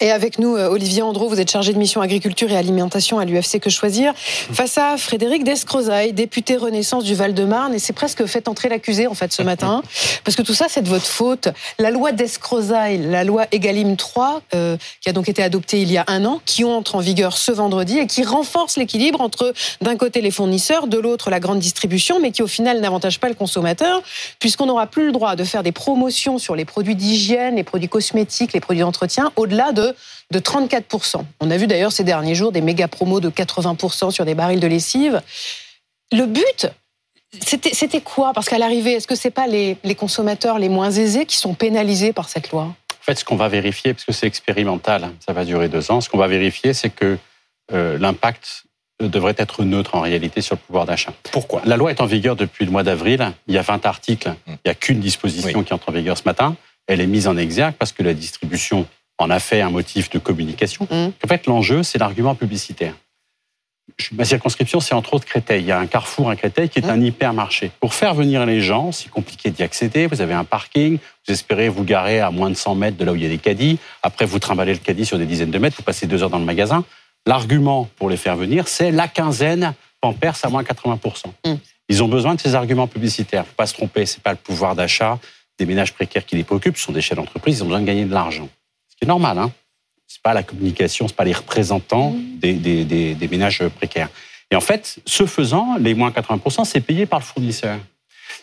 Et avec nous, euh, Olivier Andro, vous êtes chargé de mission agriculture et alimentation à l'UFC Que Choisir. Face à Frédéric Descrozaille, député Renaissance du Val-de-Marne, et c'est presque fait entrer l'accusé en fait ce matin, parce que tout ça c'est de votre faute. La loi Descrozaille, la loi Egalim 3, euh, qui a donc été adoptée il y a un an, qui entre en vigueur ce vendredi et qui renforce l'équilibre entre d'un côté les fournisseurs, de l'autre la grande distribution, mais qui au final n'avantage pas le consommateur, puisqu'on n'aura plus le droit de faire des promotions sur les produits d'hygiène, les produits cosmétiques, les produits d'entretien, au-delà de de 34%. On a vu d'ailleurs ces derniers jours des méga promos de 80% sur des barils de lessive. Le but, c'était quoi? Parce qu'à l'arrivée, est-ce que ce n'est pas les, consommateurs les moins aisés qui sont pénalisés par cette loi? En fait, ce qu'on va vérifier, parce que c'est expérimental, hein, ça va durer deux ans, ce qu'on va vérifier, c'est que euh, l'impact devrait être neutre en réalité sur le pouvoir d'achat. Pourquoi? La loi est en vigueur depuis le mois d'avril. Il y a 20 articles. Il n'y a qu'une disposition qui entre en vigueur ce matin. Elle est mise en exergue parce que la distribution en a fait un motif de communication. Mmh. En fait, l'enjeu, c'est l'argument publicitaire. Ma circonscription, c'est entre autres Créteil. Il y a un carrefour à Créteil qui est mmh. un hypermarché. Pour faire venir les gens, c'est compliqué d'y accéder. Vous avez un parking, vous espérez vous garer à moins de 100 mètres de là où il y a des caddies. Après, vous trimballez le caddie sur des dizaines de mètres, vous passez deux heures dans le magasin. L'argument pour les faire venir, c'est la quinzaine Pampers à moins 80%. Mmh. Ils ont besoin de ces arguments publicitaires. Faut pas se tromper, c'est pas le pouvoir d'achat des ménages précaires qui les préoccupent, ce sont des chefs d'entreprise, ils ont besoin de gagner de l'argent. C'est normal, hein. C'est pas la communication, c'est pas les représentants mmh. des, ménages précaires. Et en fait, ce faisant, les moins 80%, c'est payé par le fournisseur.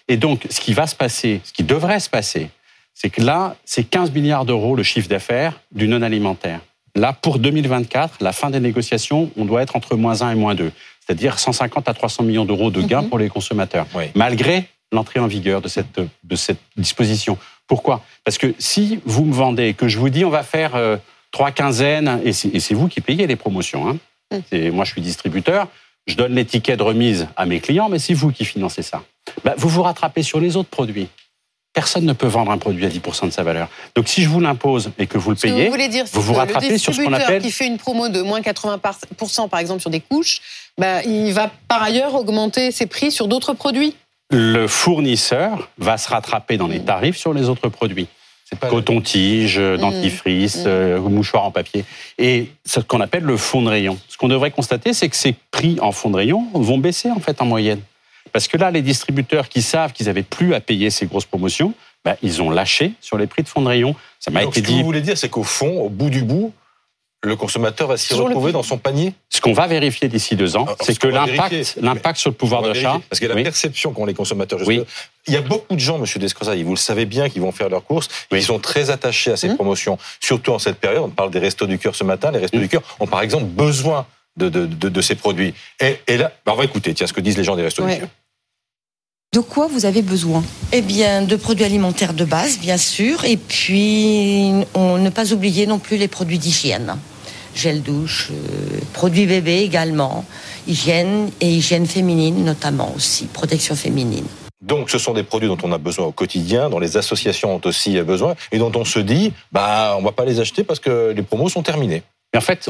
Et donc, ce qui va se passer, ce qui devrait se passer, c'est que là, c'est 15 milliards d'euros le chiffre d'affaires du non-alimentaire. Là, pour 2024, la fin des négociations, on doit être entre moins 1 et moins 2. C'est-à-dire 150 à 300 millions d'euros de gains mmh. pour les consommateurs. Malgré l'entrée en vigueur de cette, de cette disposition. Pourquoi? Parce que si vous me vendez, que je vous dis on va faire euh, trois quinzaines, et c'est vous qui payez les promotions, hein. Hum. moi je suis distributeur, je donne l'étiquette de remise à mes clients, mais c'est vous qui financez ça. Bah, vous vous rattrapez sur les autres produits. Personne ne peut vendre un produit à 10% de sa valeur. Donc si je vous l'impose et que vous le payez, vous, vous, rattrapez sur ce qu'on appelle... qui fait une promo de moins 80% par exemple sur des couches, bah, il va par ailleurs augmenter ses prix sur d'autres produits le fournisseur va se rattraper dans les mm. tarifs sur les autres produits. Coton-tige, mm. dentifrice, mm. euh, mouchoir en papier. Et ce qu'on appelle le fond de rayon. Ce qu'on devrait constater, c'est que ces prix en fond de rayon vont baisser en fait en moyenne. Parce que là, les distributeurs qui savent qu'ils n'avaient plus à payer ces grosses promotions, bah, ils ont lâché sur les prix de fond de rayon. Ça m'a été dit. Ce que vous voulez dire, c'est qu'au fond, au bout du bout, le consommateur va s'y retrouver dans son panier Ce qu'on va vérifier d'ici deux ans, c'est que l'impact, l'impact sur le pouvoir d'achat. Parce qu'il y a la perception qu'ont les consommateurs. Il y a beaucoup de gens, Monsieur Descrozaille, vous le savez bien, qui vont faire leurs courses, qui sont très attachés à ces mmh. promotions, surtout en cette période. On parle des restos du cœur ce matin. Les restos mmh. du cœur ont par exemple besoin de, de, ces produits. Et, là, bah, on va écouter tiens, ce que disent les gens des restos du cœur. De quoi vous avez besoin? Eh bien, de produits alimentaires de base, bien sûr, et puis on, ne pas oublier non plus les produits d'hygiène gel douche, euh, produits bébés également, hygiène et hygiène féminine notamment aussi, protection féminine. Donc, ce sont des produits dont on a besoin au quotidien, dont les associations ont aussi besoin, et dont on se dit, bah, on va pas les acheter parce que les promos sont terminés. en fait,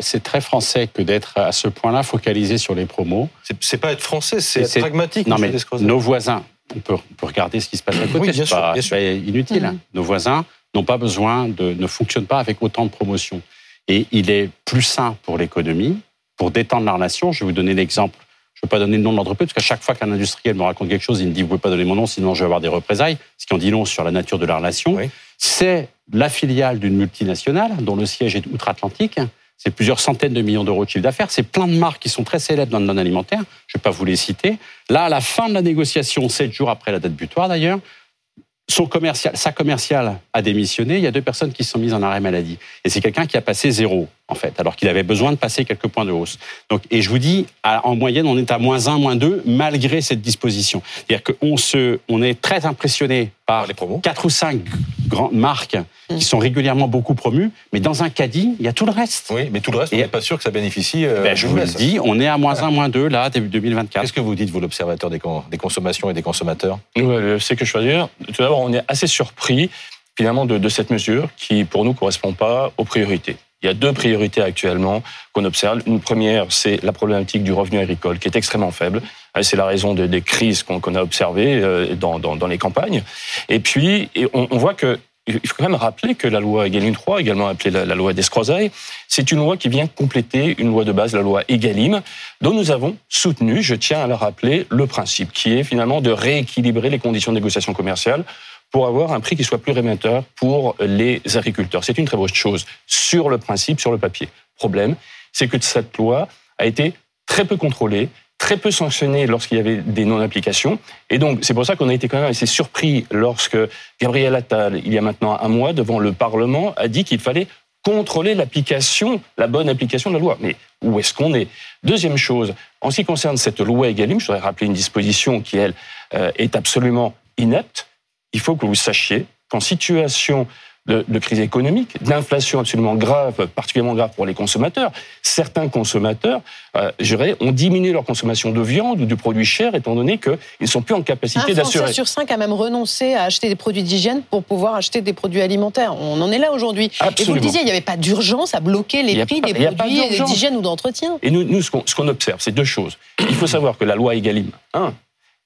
c'est très français que d'être à ce point-là focalisé sur les promos. C'est pas être français, c'est être pragmatique. Non, mais nos voisins, on peut, regarder ce qui se passe à côté. Oui, c'est pas, inutile. Mm-hmm. Nos voisins n'ont pas besoin de, ne fonctionnent pas avec autant de promotions. Et il est plus sain pour l'économie, pour détendre la relation. Je vais vous donner l'exemple. Je ne veux pas donner le nom de l'entreprise, parce qu'à chaque fois qu'un industriel me raconte quelque chose, il me dit, vous ne pouvez pas donner mon nom, sinon je vais avoir des représailles, ce qui en dit long sur la nature de la relation. C'est la filiale d'une multinationale dont le siège est outre-Atlantique. C'est plusieurs centaines de millions d'euros de chiffre d'affaires. C'est plein de marques qui sont très célèbres dans le non-alimentaire. Je ne vais pas vous les citer. Là, à la fin de la négociation, sept jours après la date butoir d'ailleurs, son commercial, sa commerciale a démissionné. Il y a deux personnes qui se sont mises en arrêt maladie. Et c'est quelqu'un qui a passé zéro, en fait, alors qu'il avait besoin de passer quelques points de hausse. Donc, et je vous dis, en moyenne, on est à moins 1, moins 2, malgré cette disposition. C'est-à-dire qu'on se, on est très impressionné par les promos. quatre ou cinq grandes marques qui mm. sont régulièrement beaucoup promues, mais dans un caddie, il y a tout le reste. Oui, mais tout le reste, on n'est pas sûr que ça bénéficie. Euh, ben, je vous le dis, on est à moins 1, moins 2, là, début 2024. Qu'est-ce que vous dites, vous, l'observateur des, des, consommations et des consommateurs? C'est que je veux dire, tout d'abord, on est assez surpris, finalement, de, de cette mesure qui, pour nous, ne correspond pas aux priorités. Il y a deux priorités actuellement qu'on observe. Une première, c'est la problématique du revenu agricole qui est extrêmement faible. C'est la raison des crises qu'on a observées euh, dans, les campagnes. Et puis, on voit que il faut quand même rappeler que la loi Egalim 3, également appelée la, loi d'Escrozaille, c'est une loi qui vient compléter une loi de base, la loi Egalim, dont nous avons soutenu, je tiens à le rappeler, le principe, qui est finalement de rééquilibrer les conditions de négociation commerciale pour avoir un prix qui soit plus rémunérateur pour les agriculteurs. C'est une très bonne chose sur le principe, sur le papier. Problème, c'est que cette loi a été très peu contrôlée, très peu sanctionné lorsqu'il y avait des non-applications. Et donc, c'est pour ça qu'on a été quand même assez surpris lorsque Gabriel Attal, il y a maintenant un mois, devant le Parlement, a dit qu'il fallait contrôler l'application, la bonne application de la loi. Mais où est-ce qu'on est? Deuxième chose, en ce qui concerne cette loi Egalim, je voudrais rappeler une disposition qui, elle, euh, est absolument inepte. Il faut que vous sachiez qu'en situation de, crise économique, d'inflation absolument grave, particulièrement grave pour les consommateurs. Certains consommateurs, euh, je dirais, ont diminué leur consommation de viande ou de produits chers, étant donné qu'ils ne sont plus en capacité d'assurer. Un sur cinq a même renoncé à acheter des produits d'hygiène pour pouvoir acheter des produits alimentaires. On en est là aujourd'hui. Et vous le disiez, il n'y avait pas d'urgence à bloquer les prix des produits d'hygiène ou d'entretien. Et nous, nous ce qu'on observe, c'est deux choses. Il faut savoir que la loi Egalim 1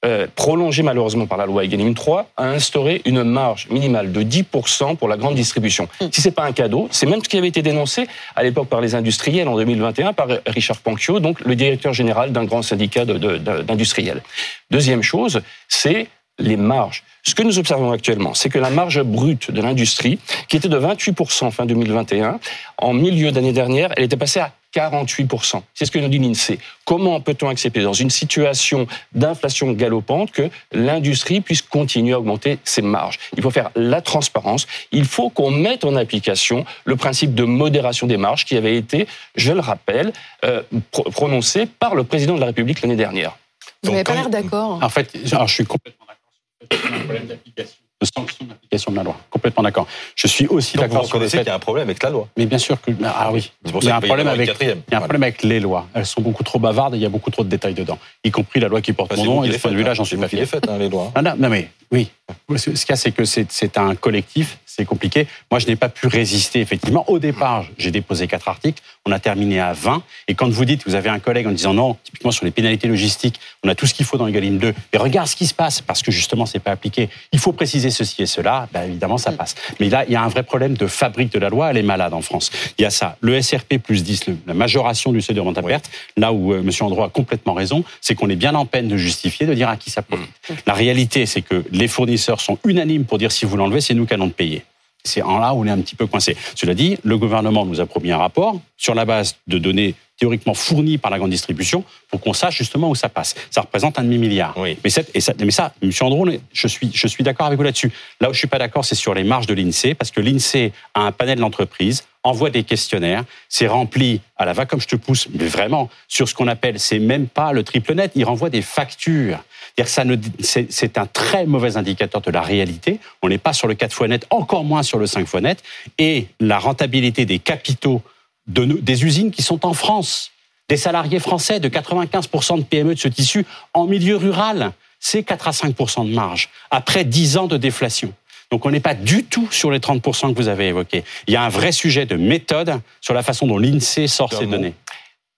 euh, prolongé malheureusement par la loi Egalim 3, a instauré une marge minimale de 10% pour la grande distribution. Mm. Si c'est pas un cadeau, c'est même ce qui avait été dénoncé à l'époque par les industriels en 2021 par Richard Panchio, donc le directeur général d'un grand syndicat d'industriels. Deuxième chose, c'est les marges. Ce que nous observons actuellement, c'est que la marge brute de l'industrie, qui était de 28% fin 2021, en milieu d'année dernière, elle était passée à 48%. C'est ce que nous dit l'INSEE. Comment peut-on accepter dans une situation d'inflation galopante que l'industrie puisse continuer à augmenter ses marges? Il faut faire la transparence. Il faut qu'on mette en application le principe de modération des marges qui avait été, je le rappelle, euh, prononcé par le président de la République l'année dernière. Vous n'avez pas l'air d'accord. En fait, je suis complètement d'accord. un problème d'application de sanctions d'application de la loi. Complètement d'accord. Je suis aussi d'accord. Reconnaissez qu'il y a un problème avec la loi. Mais bien sûr que ah oui. il y a un problème avec il y a un problème avec les lois. Elles sont beaucoup trop bavardes et il y a beaucoup trop de détails dedans, y compris la loi qui porte mon nom. Et de ce point de vue-là, j'en suis pas fier. Fait, hein, les lois. Ah, non, non, mais oui. Ce qu'il y a, c'est que c'est un collectif c'est compliqué. Moi, je n'ai pas pu résister, effectivement. Au départ, j'ai déposé quatre articles. On a terminé à 20. Et quand vous dites, vous avez un collègue en disant non, typiquement sur les pénalités logistiques, on a tout ce qu'il faut dans Egalim 2. Mais regarde ce qui se passe, parce que justement, c'est pas appliqué. Il faut préciser ceci et cela. Ben, évidemment, ça passe. Mais là, il y a un vrai problème de fabrique de la loi. Elle est malade en France. Il y a ça. Le SRP plus 10, la majoration du seuil de rente à perte. Là où euh, M. Andro a complètement raison, c'est qu'on est bien en peine de justifier, de dire à qui ça profite. Mmh. La réalité, c'est que les fournisseurs sont unanimes pour dire si vous l'enlevez, c'est nous qui allons le payer. C'est en là où on est un petit peu coincé. Cela dit, le gouvernement nous a promis un rapport sur la base de données théoriquement fournies par la grande distribution pour qu'on sache justement où ça passe. Ça représente un demi-milliard. Oui. Mais, ça, et ça, mais ça, M. Andron, je suis, je suis d'accord avec vous là-dessus. Là où je suis pas d'accord, c'est sur les marges de l'INSEE, parce que l'INSEE a un panel d'entreprises, envoie des questionnaires, c'est rempli à la va comme je te pousse, mais vraiment, sur ce qu'on appelle, c'est même pas le triple net, il renvoie des factures c'est un très mauvais indicateur de la réalité. On n'est pas sur le 4 fois net, encore moins sur le 5 fois net. Et la rentabilité des capitaux de, des usines qui sont en France, des salariés français de 95% de PME de ce tissu en milieu rural, c'est 4 à 5% de marge, après 10 ans de déflation. Donc on n'est pas du tout sur les 30% que vous avez évoqués. Il y a un vrai sujet de méthode sur la façon dont l'INSEE sort ces données.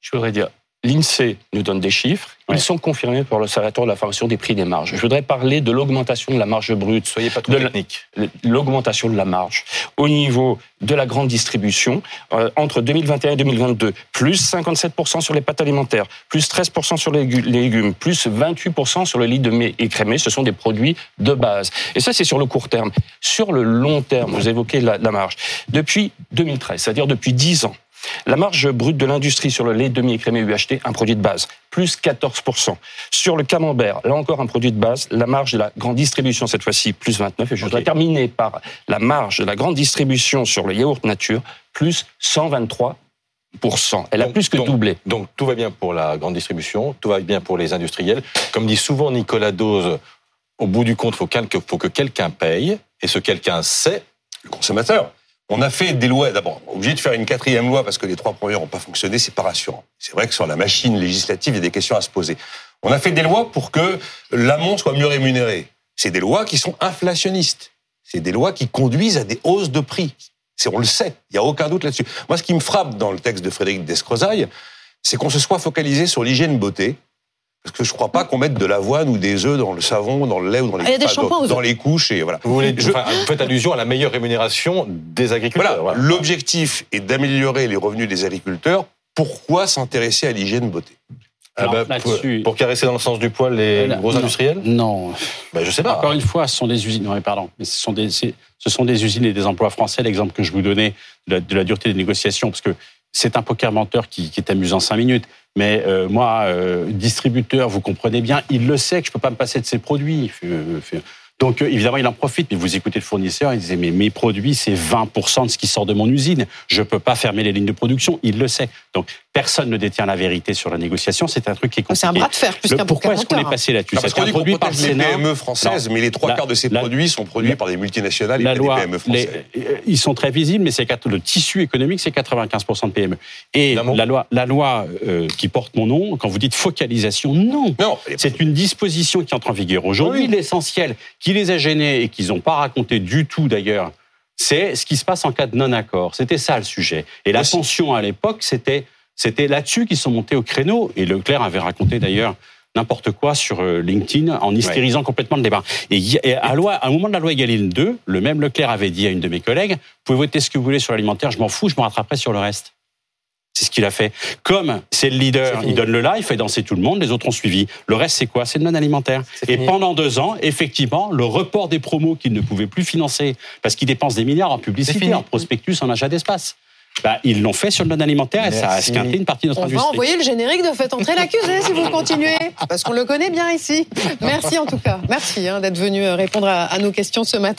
Je voudrais dire, L'INSEE nous donne des chiffres. Ils sont confirmés par l'Observatoire de la formation des prix des marges. Je voudrais parler de l'augmentation de la marge brute. Soyez pas trop technique. L'augmentation de la marge au niveau de la grande distribution euh, entre 2021 et 2022. Plus 57% sur les pâtes alimentaires, plus 13% sur les légumes, plus 28% sur le lit de mets écrémé. Ce sont des produits de base. Et ça, c'est sur le court terme. Sur le long terme, vous évoquez la, la marge. Depuis 2013, c'est-à-dire depuis 10 ans, la marge brute de l'industrie sur le lait demi-écrémé UHT, un produit de base, plus 14%. Sur le camembert, là encore un produit de base, la marge de la grande distribution cette fois-ci, plus 29. Et je voudrais terminer par la marge de la grande distribution sur le yaourt nature, plus 123% elle a plus que doublé. Donc tout va bien pour la grande distribution, tout va bien pour les industriels. Comme dit souvent Nicolas Dose, au bout du compte, il faut que quelqu'un paye, et ce quelqu'un, c'est le consommateur. On a fait des lois, d'abord, obligé de faire une quatrième loi parce que les trois premières n'ont pas fonctionné, c'est pas rassurant. C'est vrai que sur la machine législative, il y a des questions à se poser. On a fait des lois pour que l'amont soit mieux rémunéré. C'est des lois qui sont inflationnistes. C'est des lois qui conduisent à des hausses de prix. On le sait, il n'y a aucun doute là-dessus. Moi, ce qui me frappe dans le texte de Frédéric Descrozaille, c'est qu'on se soit focalisé sur l'hygiène beauté, Parce que je ne crois pas qu'on mette de l'avoine ou des œufs dans le savon, dans le lait ou dans les, ah, y a des dans, dans les couches. Et voilà. Vous, voulez, je, vous faites allusion à la meilleure rémunération des agriculteurs. Voilà. L'objectif est d'améliorer les revenus des agriculteurs. Pourquoi s'intéresser à l'hygiène beauté? Ah bah, pour, caresser dans le sens du poil les euh, gros industriels? Non. Bah, je sais pas. Encore une fois, ce sont des usines. Non, pardon. Mais ce sont des, ce sont des usines et des emplois français. L'exemple que je vous donnais de la, de la dureté des négociations, parce que c'est un poker menteur qui, qui est amusant cinq minutes. Mais euh, moi, euh, distributeur, vous comprenez bien, il le sait que je peux pas me passer de ses produits. Donc, évidemment, il en profite. Mais vous écoutez le fournisseur, il disait, mais mes produits, c'est 20% de ce qui sort de mon usine. Je peux pas fermer les lignes de production. Il le sait. Donc, personne ne détient la vérité sur la négociation. C'est un truc qui est compliqué. C'est un bras de fer, plus qu'un Pourquoi est-ce qu'on est passé là-dessus Parce qu'on dit qu'on protège les PME françaises, mais les trois quarts de ces produits sont produits par des multinationales et des PME françaises. Euh, ils sont très visibles, mais c'est le tissu économique, c'est 95% de PME. Et la loi, la loi euh, qui porte mon nom, quand vous dites focalisation, non. non c'est une disposition qui entre en vigueur aujourd'hui. L'essentiel qui les a gênés et qu'ils n'ont pas raconté du tout d'ailleurs, c'est ce qui se passe en cas de non-accord. C'était ça le sujet. Et la tension à l'époque, c'était c'était là-dessus qu'ils sont montés au créneau. Et Leclerc avait raconté d'ailleurs n'importe quoi sur euh, LinkedIn en hystérisant complètement le débat. Et, à, loi, à un moment de la loi Egaline 2, le même Leclerc avait dit à une de mes collègues, vous pouvez voter ce que vous voulez sur l'alimentaire, je m'en fous, je me rattraperai sur le reste. C'est ce qu'il a fait. Comme c'est le leader, il donne le il fait danser tout le monde, les autres ont suivi. Le reste, c'est quoi? C'est le non-alimentaire. Et pendant deux ans, effectivement, le report des promos qu'il ne pouvait plus financer, parce qu'il dépense des milliards en publicité, en prospectus, en achat d'espace. Bah, ils l'ont fait sur le non-alimentaire et ça a esquinté une partie de notre industrie. On va envoyer le générique de Faites entrer l'accusé si vous continuez, parce qu'on le connaît bien ici. Merci en tout cas. Merci hein, d'être venu euh, répondre à nos questions ce matin.